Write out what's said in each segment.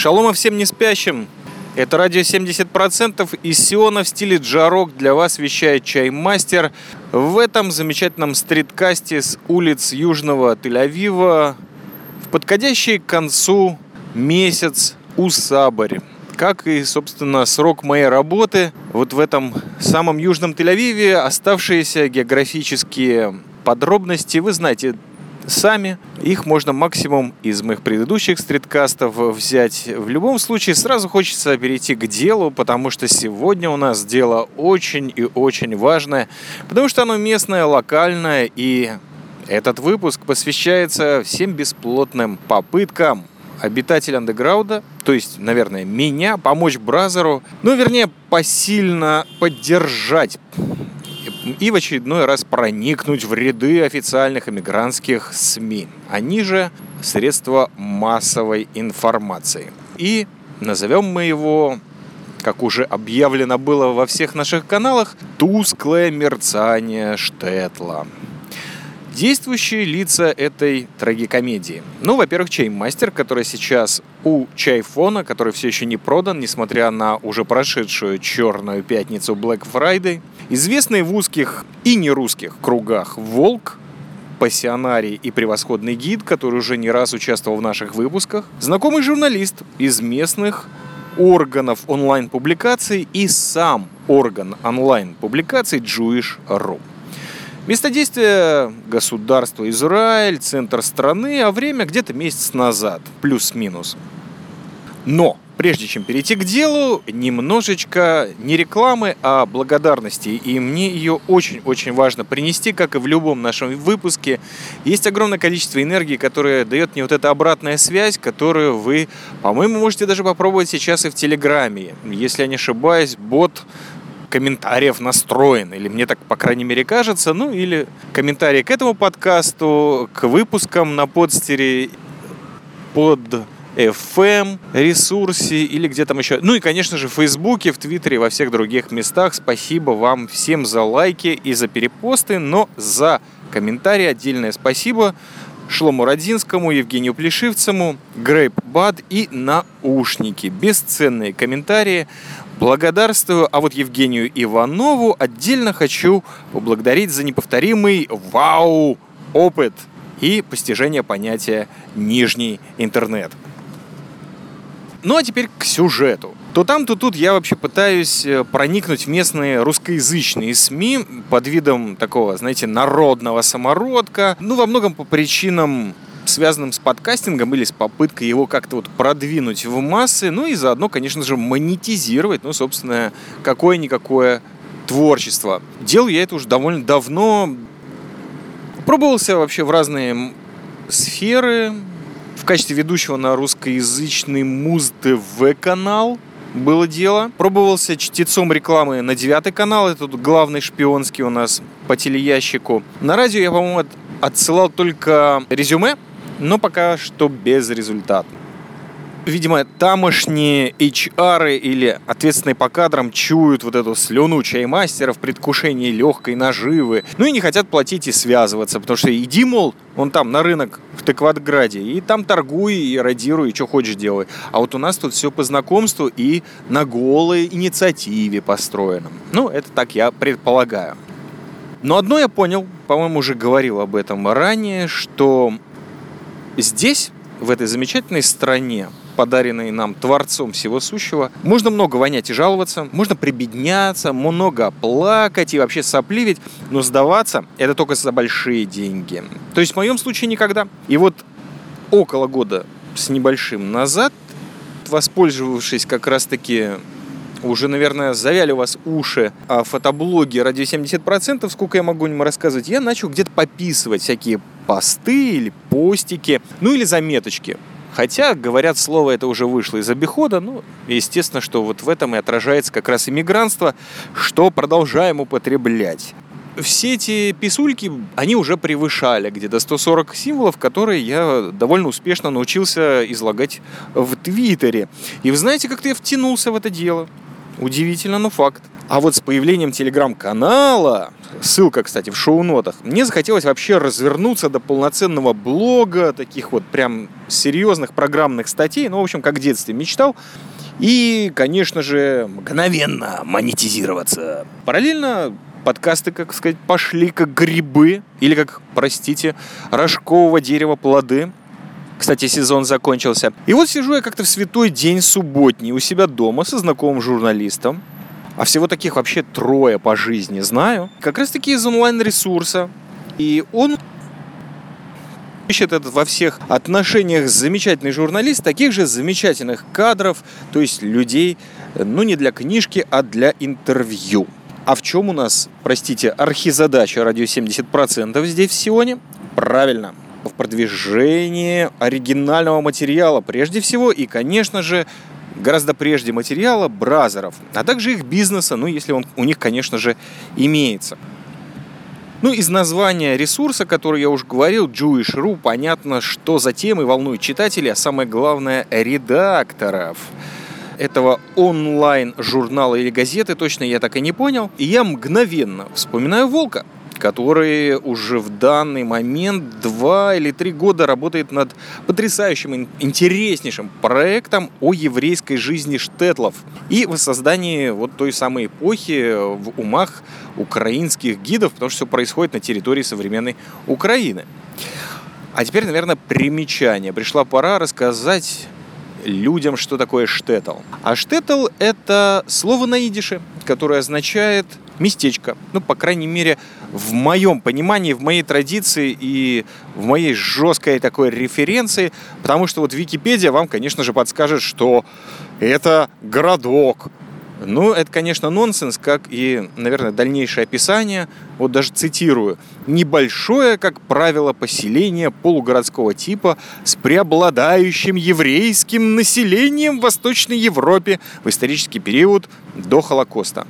Шалома всем не спящим. Это радио 70% из Сиона в стиле джарок для вас вещает Чаймастер в этом замечательном стриткасте с улиц Южного Тель-Авива в подходящий к концу месяц Усабарь. Как и, собственно, срок моей работы вот в этом самом Южном Тель-Авиве, оставшиеся географические подробности вы знаете сами. Их можно максимум из моих предыдущих стриткастов взять. В любом случае, сразу хочется перейти к делу, потому что сегодня у нас дело очень и очень важное, потому что оно местное, локальное, и этот выпуск посвящается всем бесплотным попыткам обитатель андеграуда, то есть, наверное, меня, помочь Бразеру, ну, вернее, посильно поддержать и в очередной раз проникнуть в ряды официальных эмигрантских СМИ. Они же средства массовой информации. И назовем мы его как уже объявлено было во всех наших каналах, тусклое мерцание Штетла. Действующие лица этой трагикомедии. Ну, во-первых, чаймастер, который сейчас у чайфона, который все еще не продан, несмотря на уже прошедшую черную пятницу Black Friday. Известный в узких и нерусских кругах Волк, пассионарий и превосходный гид, который уже не раз участвовал в наших выпусках. Знакомый журналист из местных органов онлайн-публикаций и сам орган онлайн-публикаций Jewish.ru. Место действия – государство Израиль, центр страны, а время где-то месяц назад, плюс-минус. Но прежде чем перейти к делу, немножечко не рекламы, а благодарности. И мне ее очень-очень важно принести, как и в любом нашем выпуске. Есть огромное количество энергии, которое дает мне вот эта обратная связь, которую вы, по-моему, можете даже попробовать сейчас и в Телеграме. Если я не ошибаюсь, бот комментариев настроен, или мне так, по крайней мере, кажется, ну, или комментарии к этому подкасту, к выпускам на подстере под FM, ресурсе или где там еще. Ну и, конечно же, в Фейсбуке, в Твиттере, во всех других местах. Спасибо вам всем за лайки и за перепосты, но за комментарии отдельное спасибо. Шлому Родинскому, Евгению Плешивцему, Грейп Бад и наушники. Бесценные комментарии. Благодарствую, а вот Евгению Иванову отдельно хочу поблагодарить за неповторимый вау-опыт и постижение понятия «нижний интернет». Ну а теперь к сюжету. То там, то тут я вообще пытаюсь э, проникнуть в местные русскоязычные СМИ под видом такого, знаете, народного самородка. Ну, во многом по причинам связанным с подкастингом или с попыткой его как-то вот продвинуть в массы, ну и заодно, конечно же, монетизировать, ну, собственно, какое-никакое творчество. Делаю я это уже довольно давно. Пробовался вообще в разные сферы. В качестве ведущего на русскоязычный Муз-ТВ канал было дело. Пробовался чтецом рекламы на девятый канал. Это тут главный шпионский у нас по телеящику. На радио я, по-моему, отсылал только резюме но пока что безрезультатно. Видимо, тамошние HR или ответственные по кадрам чуют вот эту слюну чаймастера в предвкушении легкой наживы. Ну и не хотят платить и связываться, потому что иди, мол, он там на рынок в Текватграде, и там торгуй, и радируй, и что хочешь делай. А вот у нас тут все по знакомству и на голой инициативе построено. Ну, это так я предполагаю. Но одно я понял, по-моему, уже говорил об этом ранее, что Здесь, в этой замечательной стране, подаренной нам Творцом Всего Сущего, можно много вонять и жаловаться, можно прибедняться, много плакать и вообще сопливить, но сдаваться – это только за большие деньги. То есть в моем случае никогда. И вот около года с небольшим назад, воспользовавшись как раз-таки уже, наверное, завяли у вас уши о фотоблоге «Радио 70%», сколько я могу им рассказывать, я начал где-то пописывать всякие посты или постики, ну или заметочки. Хотя, говорят, слово это уже вышло из обихода, ну, естественно, что вот в этом и отражается как раз иммигрантство, что продолжаем употреблять. Все эти писульки, они уже превышали где-то 140 символов, которые я довольно успешно научился излагать в Твиттере. И вы знаете, как-то я втянулся в это дело. Удивительно, но факт. А вот с появлением телеграм-канала, ссылка, кстати, в шоу-нотах, мне захотелось вообще развернуться до полноценного блога, таких вот прям серьезных программных статей, ну, в общем, как в детстве мечтал. И, конечно же, мгновенно монетизироваться. Параллельно подкасты, как сказать, пошли как грибы, или как, простите, рожкового дерева плоды. Кстати, сезон закончился. И вот сижу я как-то в святой день субботний у себя дома со знакомым журналистом. А всего таких вообще трое по жизни знаю. Как раз таки из онлайн-ресурса. И он ищет этот во всех отношениях замечательный журналист, таких же замечательных кадров, то есть людей, ну не для книжки, а для интервью. А в чем у нас, простите, архизадача радио 70% здесь в Сионе? Правильно, в продвижении оригинального материала прежде всего и, конечно же, гораздо прежде материала бразеров, а также их бизнеса, ну, если он у них, конечно же, имеется. Ну, из названия ресурса, который я уже говорил, Jewish.ru, понятно, что за темы волнует читателей, а самое главное, редакторов этого онлайн-журнала или газеты, точно я так и не понял. И я мгновенно вспоминаю «Волка», который уже в данный момент два или три года работает над потрясающим, интереснейшим проектом о еврейской жизни штетлов и воссоздании вот той самой эпохи в умах украинских гидов, потому что все происходит на территории современной Украины. А теперь, наверное, примечание. Пришла пора рассказать людям, что такое штетл. А штетл – это слово на идише, которое означает местечко. Ну, по крайней мере, в моем понимании, в моей традиции и в моей жесткой такой референции, потому что вот Википедия вам, конечно же, подскажет, что это городок, ну, это, конечно, нонсенс, как и, наверное, дальнейшее описание. Вот даже цитирую. «Небольшое, как правило, поселение полугородского типа с преобладающим еврейским населением в Восточной Европе в исторический период до Холокоста».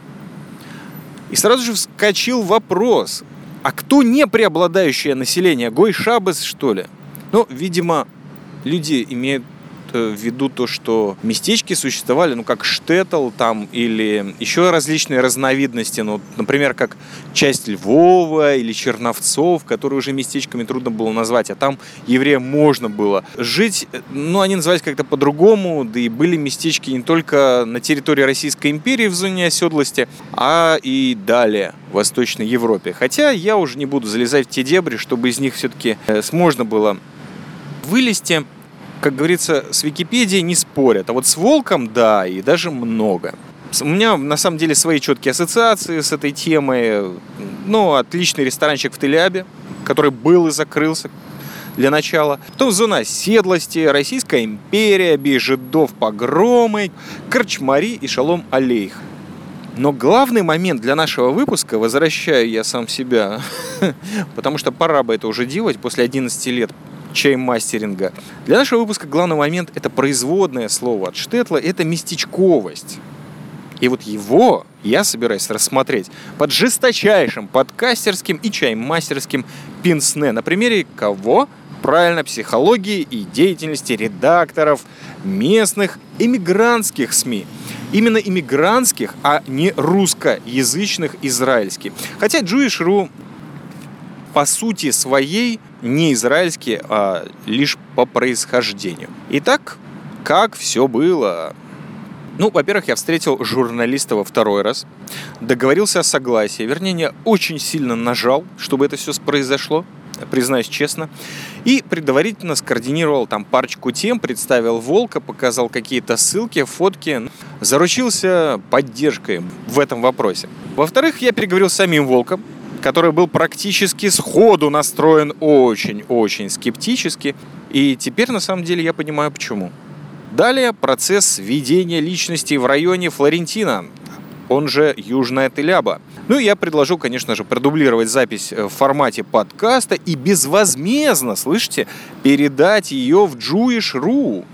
И сразу же вскочил вопрос, а кто не преобладающее население? Гой Шабас, что ли? Ну, видимо, люди имеют Э, в виду то, что местечки существовали, ну, как Штетл там, или еще различные разновидности, ну, например, как часть Львова или Черновцов, которые уже местечками трудно было назвать, а там евреям можно было жить, ну, они назывались как-то по-другому, да и были местечки не только на территории Российской империи в зоне оседлости, а и далее, в Восточной Европе. Хотя я уже не буду залезать в те дебри, чтобы из них все-таки э, можно было вылезти как говорится, с Википедией не спорят. А вот с волком, да, и даже много. У меня на самом деле свои четкие ассоциации с этой темой. Ну, отличный ресторанчик в Телябе, который был и закрылся для начала. Потом зона оседлости, Российская империя, бей погромы, Корчмари и Шалом Алейх. Но главный момент для нашего выпуска, возвращаю я сам себя, потому что пора бы это уже делать после 11 лет чаймастеринга. Для нашего выпуска главный момент – это производное слово от Штетла, это местечковость. И вот его я собираюсь рассмотреть под жесточайшим подкастерским и чаймастерским пинсне. На примере кого? Правильно, психологии и деятельности редакторов местных эмигрантских СМИ. Именно иммигрантских, а не русскоязычных израильских. Хотя Jewish.ru по сути своей не израильские, а лишь по происхождению. Итак, как все было? Ну, во-первых, я встретил журналиста во второй раз, договорился о согласии, вернее, я очень сильно нажал, чтобы это все произошло, признаюсь честно, и предварительно скоординировал там парочку тем, представил Волка, показал какие-то ссылки, фотки, заручился поддержкой в этом вопросе. Во-вторых, я переговорил с самим Волком, который был практически сходу настроен очень-очень скептически. И теперь, на самом деле, я понимаю, почему. Далее процесс введения личности в районе Флорентина, он же Южная Теляба. Ну и я предложу, конечно же, продублировать запись в формате подкаста и безвозмездно, слышите, передать ее в Jewish.ru.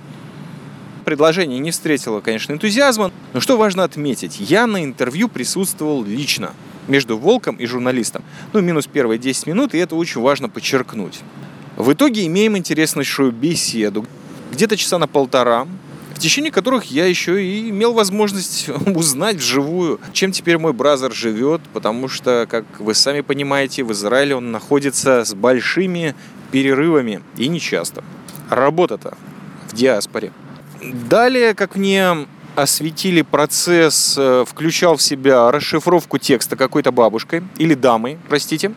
Предложение не встретило, конечно, энтузиазма, но что важно отметить, я на интервью присутствовал лично между волком и журналистом. Ну, минус первые 10 минут, и это очень важно подчеркнуть. В итоге имеем интереснейшую беседу. Где-то часа на полтора в течение которых я еще и имел возможность узнать вживую, чем теперь мой бразер живет, потому что, как вы сами понимаете, в Израиле он находится с большими перерывами и нечасто. Работа-то в диаспоре. Далее, как мне осветили процесс, э, включал в себя расшифровку текста какой-то бабушкой или дамой, простите.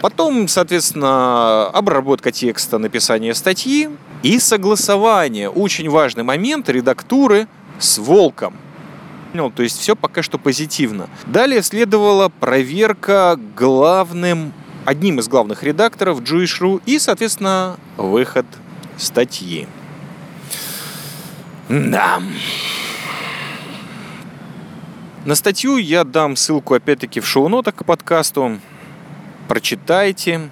Потом, соответственно, обработка текста, написание статьи и согласование. Очень важный момент редактуры с волком. То есть все пока что позитивно. Далее следовала проверка главным, одним из главных редакторов Jewish.ru и, соответственно, выход статьи. Да. На статью я дам ссылку опять-таки в шоу-нотах к подкасту. Прочитайте.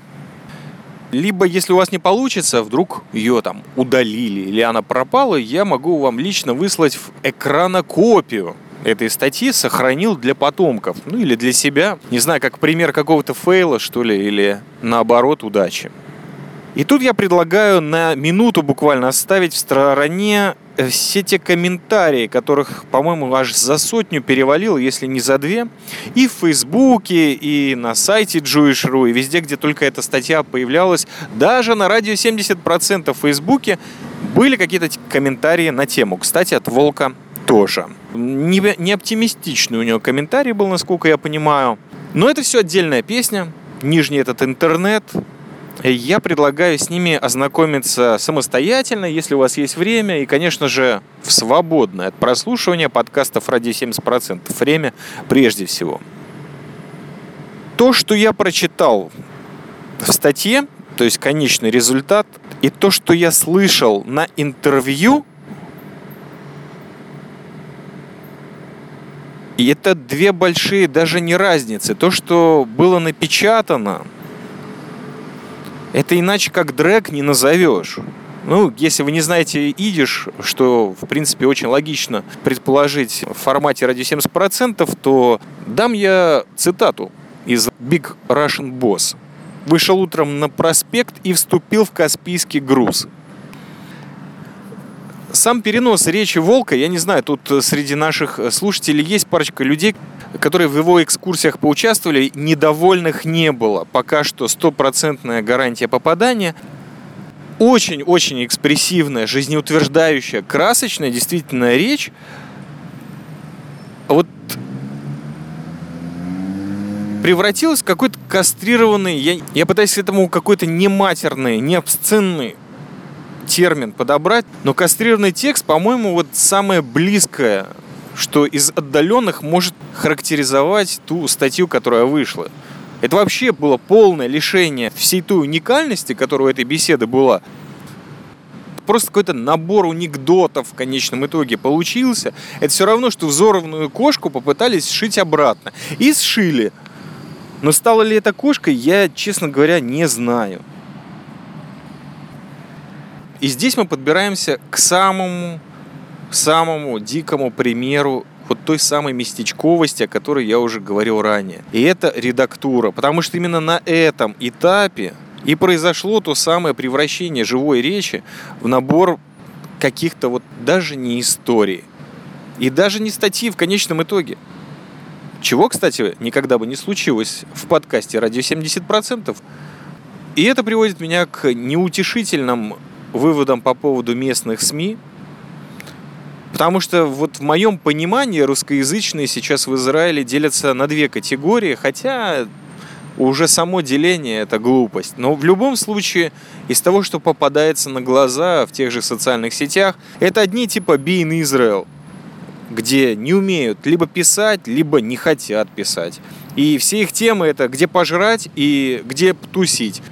Либо, если у вас не получится, вдруг ее там удалили или она пропала, я могу вам лично выслать в экранокопию этой статьи, сохранил для потомков. Ну или для себя. Не знаю, как пример какого-то фейла, что ли, или наоборот, удачи. И тут я предлагаю на минуту буквально оставить в стороне э, все те комментарии, которых, по-моему, аж за сотню перевалил, если не за две, и в Фейсбуке, и на сайте Jewish.ru, и везде, где только эта статья появлялась, даже на радио 70% в Фейсбуке были какие-то комментарии на тему. Кстати, от Волка тоже. Не, не оптимистичный у него комментарий был, насколько я понимаю. Но это все отдельная песня. Нижний этот интернет, я предлагаю с ними ознакомиться самостоятельно, если у вас есть время, и, конечно же, в свободное от прослушивания подкастов ради 70% время прежде всего. То, что я прочитал в статье, то есть конечный результат, и то, что я слышал на интервью, и это две большие даже не разницы. То, что было напечатано – это иначе как дрэк не назовешь. Ну, если вы не знаете идиш, что, в принципе, очень логично предположить в формате ради 70%, то дам я цитату из Big Russian Boss. Вышел утром на проспект и вступил в Каспийский груз. Сам перенос речи Волка, я не знаю, тут среди наших слушателей есть парочка людей, которые в его экскурсиях поучаствовали, недовольных не было. Пока что стопроцентная гарантия попадания. Очень-очень экспрессивная, жизнеутверждающая, красочная действительно речь. Вот превратилась в какой-то кастрированный, я, я пытаюсь к этому какой-то нематерный, не обсценный термин подобрать, но кастрированный текст, по-моему, вот самое близкое что из отдаленных может характеризовать ту статью, которая вышла. Это вообще было полное лишение всей той уникальности, которая у этой беседы была. Просто какой-то набор анекдотов в конечном итоге получился. Это все равно, что взорванную кошку попытались сшить обратно. И сшили. Но стала ли это кошкой, я, честно говоря, не знаю. И здесь мы подбираемся к самому самому дикому примеру вот той самой местечковости, о которой я уже говорил ранее. И это редактура, потому что именно на этом этапе и произошло то самое превращение живой речи в набор каких-то вот даже не историй. И даже не статьи в конечном итоге. Чего, кстати, никогда бы не случилось в подкасте «Радио 70%». И это приводит меня к неутешительным выводам по поводу местных СМИ, Потому что вот в моем понимании русскоязычные сейчас в Израиле делятся на две категории, хотя уже само деление это глупость. Но в любом случае, из того, что попадается на глаза в тех же социальных сетях, это одни типа Be in Israel, где не умеют либо писать, либо не хотят писать. И все их темы это где пожрать и где тусить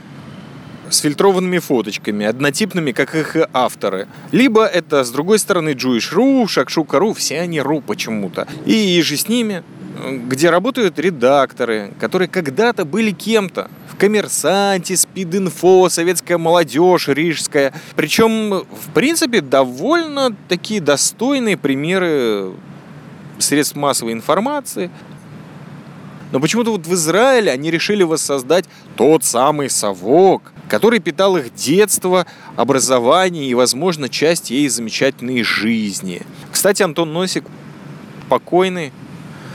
с фильтрованными фоточками, однотипными, как их авторы. Либо это, с другой стороны, Jewish.ru, Шакшука.ру, все они ру почему-то. И же с ними, где работают редакторы, которые когда-то были кем-то. В «Коммерсанте», «Спид-инфо», «Советская молодежь», «Рижская». Причем, в принципе, довольно такие достойные примеры средств массовой информации, но почему-то вот в Израиле они решили воссоздать тот самый совок, который питал их детство, образование и, возможно, часть ей замечательной жизни. Кстати, Антон Носик покойный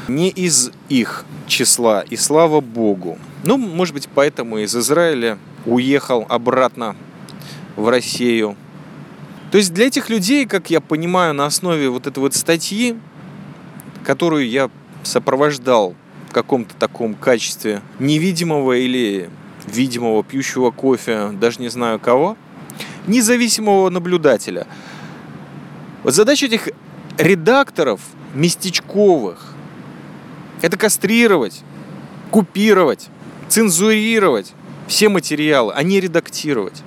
не из их числа, и слава богу. Ну, может быть, поэтому из Израиля уехал обратно в Россию. То есть для этих людей, как я понимаю, на основе вот этой вот статьи, которую я сопровождал в каком-то таком качестве невидимого или видимого пьющего кофе, даже не знаю кого, независимого наблюдателя. Вот задача этих редакторов местечковых – это кастрировать, купировать, цензурировать все материалы, а не редактировать.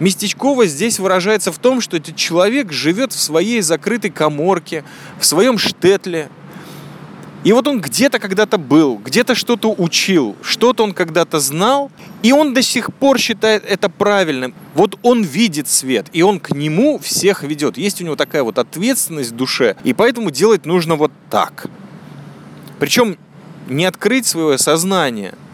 Местечково здесь выражается в том, что этот человек живет в своей закрытой коморке, в своем штетле. И вот он где-то когда-то был, где-то что-то учил, что-то он когда-то знал, и он до сих пор считает это правильным. Вот он видит свет, и он к нему всех ведет. Есть у него такая вот ответственность в душе, и поэтому делать нужно вот так. Причем не открыть свое сознание –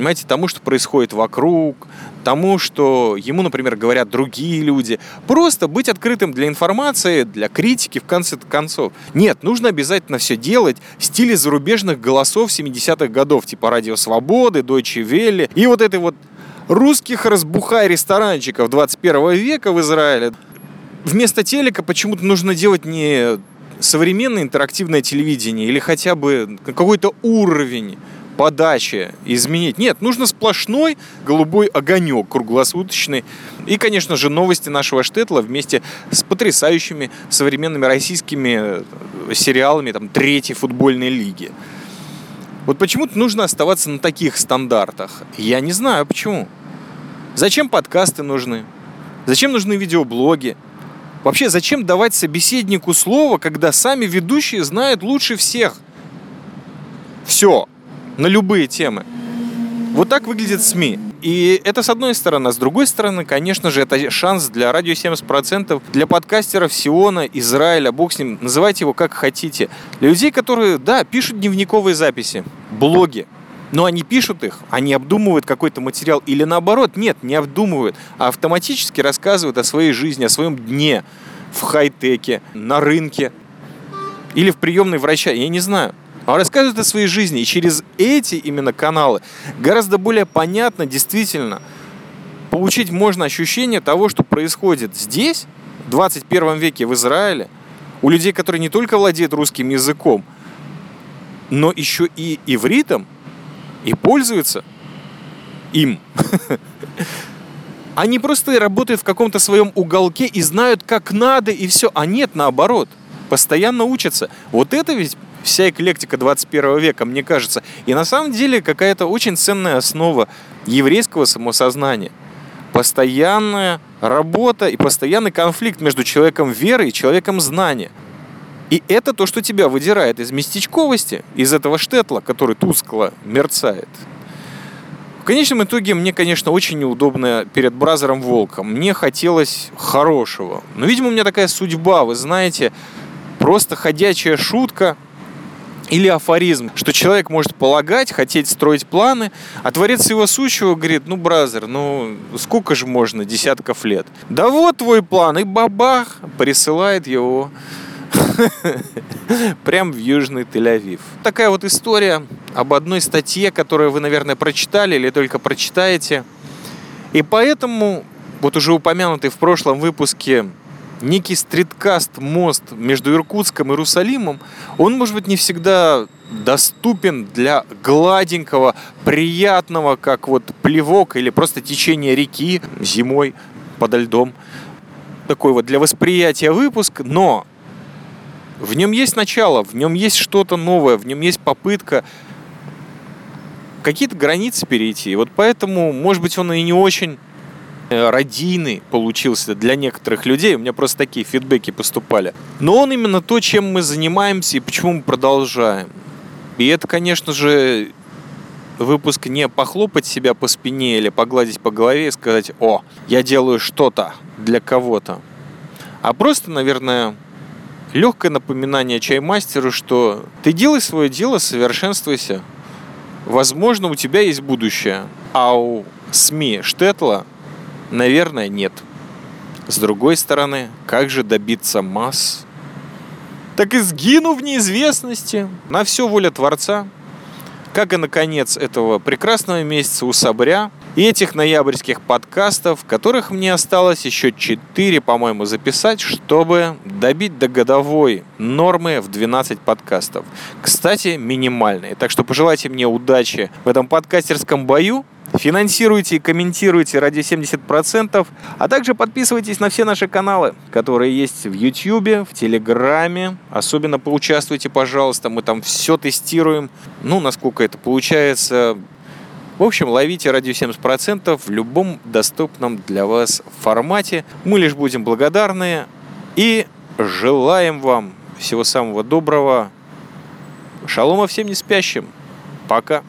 понимаете, тому, что происходит вокруг, тому, что ему, например, говорят другие люди. Просто быть открытым для информации, для критики, в конце концов. Нет, нужно обязательно все делать в стиле зарубежных голосов 70-х годов, типа «Радио Свободы», «Дойче Велли» и вот этой вот русских разбухай ресторанчиков 21 века в Израиле. Вместо телека почему-то нужно делать не современное интерактивное телевидение или хотя бы какой-то уровень подачи изменить. Нет, нужно сплошной голубой огонек круглосуточный. И, конечно же, новости нашего Штетла вместе с потрясающими современными российскими э, сериалами там, третьей футбольной лиги. Вот почему-то нужно оставаться на таких стандартах. Я не знаю, почему. Зачем подкасты нужны? Зачем нужны видеоблоги? Вообще, зачем давать собеседнику слово, когда сами ведущие знают лучше всех? Все на любые темы. Вот так выглядит СМИ. И это с одной стороны. А с другой стороны, конечно же, это шанс для радио 70%, для подкастеров Сиона, Израиля, бог с ним, называйте его как хотите. Для людей, которые, да, пишут дневниковые записи, блоги, но они пишут их, они обдумывают какой-то материал или наоборот, нет, не обдумывают, а автоматически рассказывают о своей жизни, о своем дне в хай-теке, на рынке или в приемной врача, я не знаю. Он рассказывает о своей жизни. И через эти именно каналы гораздо более понятно, действительно, получить можно ощущение того, что происходит здесь, в 21 веке в Израиле, у людей, которые не только владеют русским языком, но еще и ивритом, и пользуются им. Они просто работают в каком-то своем уголке и знают, как надо, и все. А нет, наоборот. Постоянно учатся. Вот это ведь вся эклектика 21 века, мне кажется. И на самом деле какая-то очень ценная основа еврейского самосознания. Постоянная работа и постоянный конфликт между человеком веры и человеком знания. И это то, что тебя выдирает из местечковости, из этого штетла, который тускло мерцает. В конечном итоге мне, конечно, очень неудобно перед Бразером Волком. Мне хотелось хорошего. Но, видимо, у меня такая судьба, вы знаете, просто ходячая шутка – или афоризм, что человек может полагать, хотеть строить планы, а творец его сущего говорит, ну, бразер, ну, сколько же можно, десятков лет. Да вот твой план, и бабах, присылает его прям в Южный Тель-Авив. Такая вот история об одной статье, которую вы, наверное, прочитали или только прочитаете. И поэтому, вот уже упомянутый в прошлом выпуске некий стриткаст, мост между Иркутском и Иерусалимом, он, может быть, не всегда доступен для гладенького, приятного, как вот плевок или просто течение реки зимой подо льдом. Такой вот для восприятия выпуск, но в нем есть начало, в нем есть что-то новое, в нем есть попытка какие-то границы перейти. Вот поэтому, может быть, он и не очень родийный получился для некоторых людей. У меня просто такие фидбэки поступали. Но он именно то, чем мы занимаемся и почему мы продолжаем. И это, конечно же, выпуск не похлопать себя по спине или погладить по голове и сказать, о, я делаю что-то для кого-то. А просто, наверное, легкое напоминание чаймастеру, что ты делай свое дело, совершенствуйся. Возможно, у тебя есть будущее, а у СМИ Штетла, наверное, нет. С другой стороны, как же добиться масс? Так и сгину в неизвестности. На все воля Творца. Как и наконец этого прекрасного месяца у Собря и этих ноябрьских подкастов, которых мне осталось еще 4, по-моему, записать, чтобы добить до годовой нормы в 12 подкастов. Кстати, минимальные. Так что пожелайте мне удачи в этом подкастерском бою. Финансируйте и комментируйте ради 70%, а также подписывайтесь на все наши каналы, которые есть в YouTube, в Телеграме. Особенно поучаствуйте, пожалуйста, мы там все тестируем. Ну, насколько это получается. В общем, ловите радио 70% в любом доступном для вас формате. Мы лишь будем благодарны и желаем вам всего самого доброго. Шалома всем не спящим. Пока.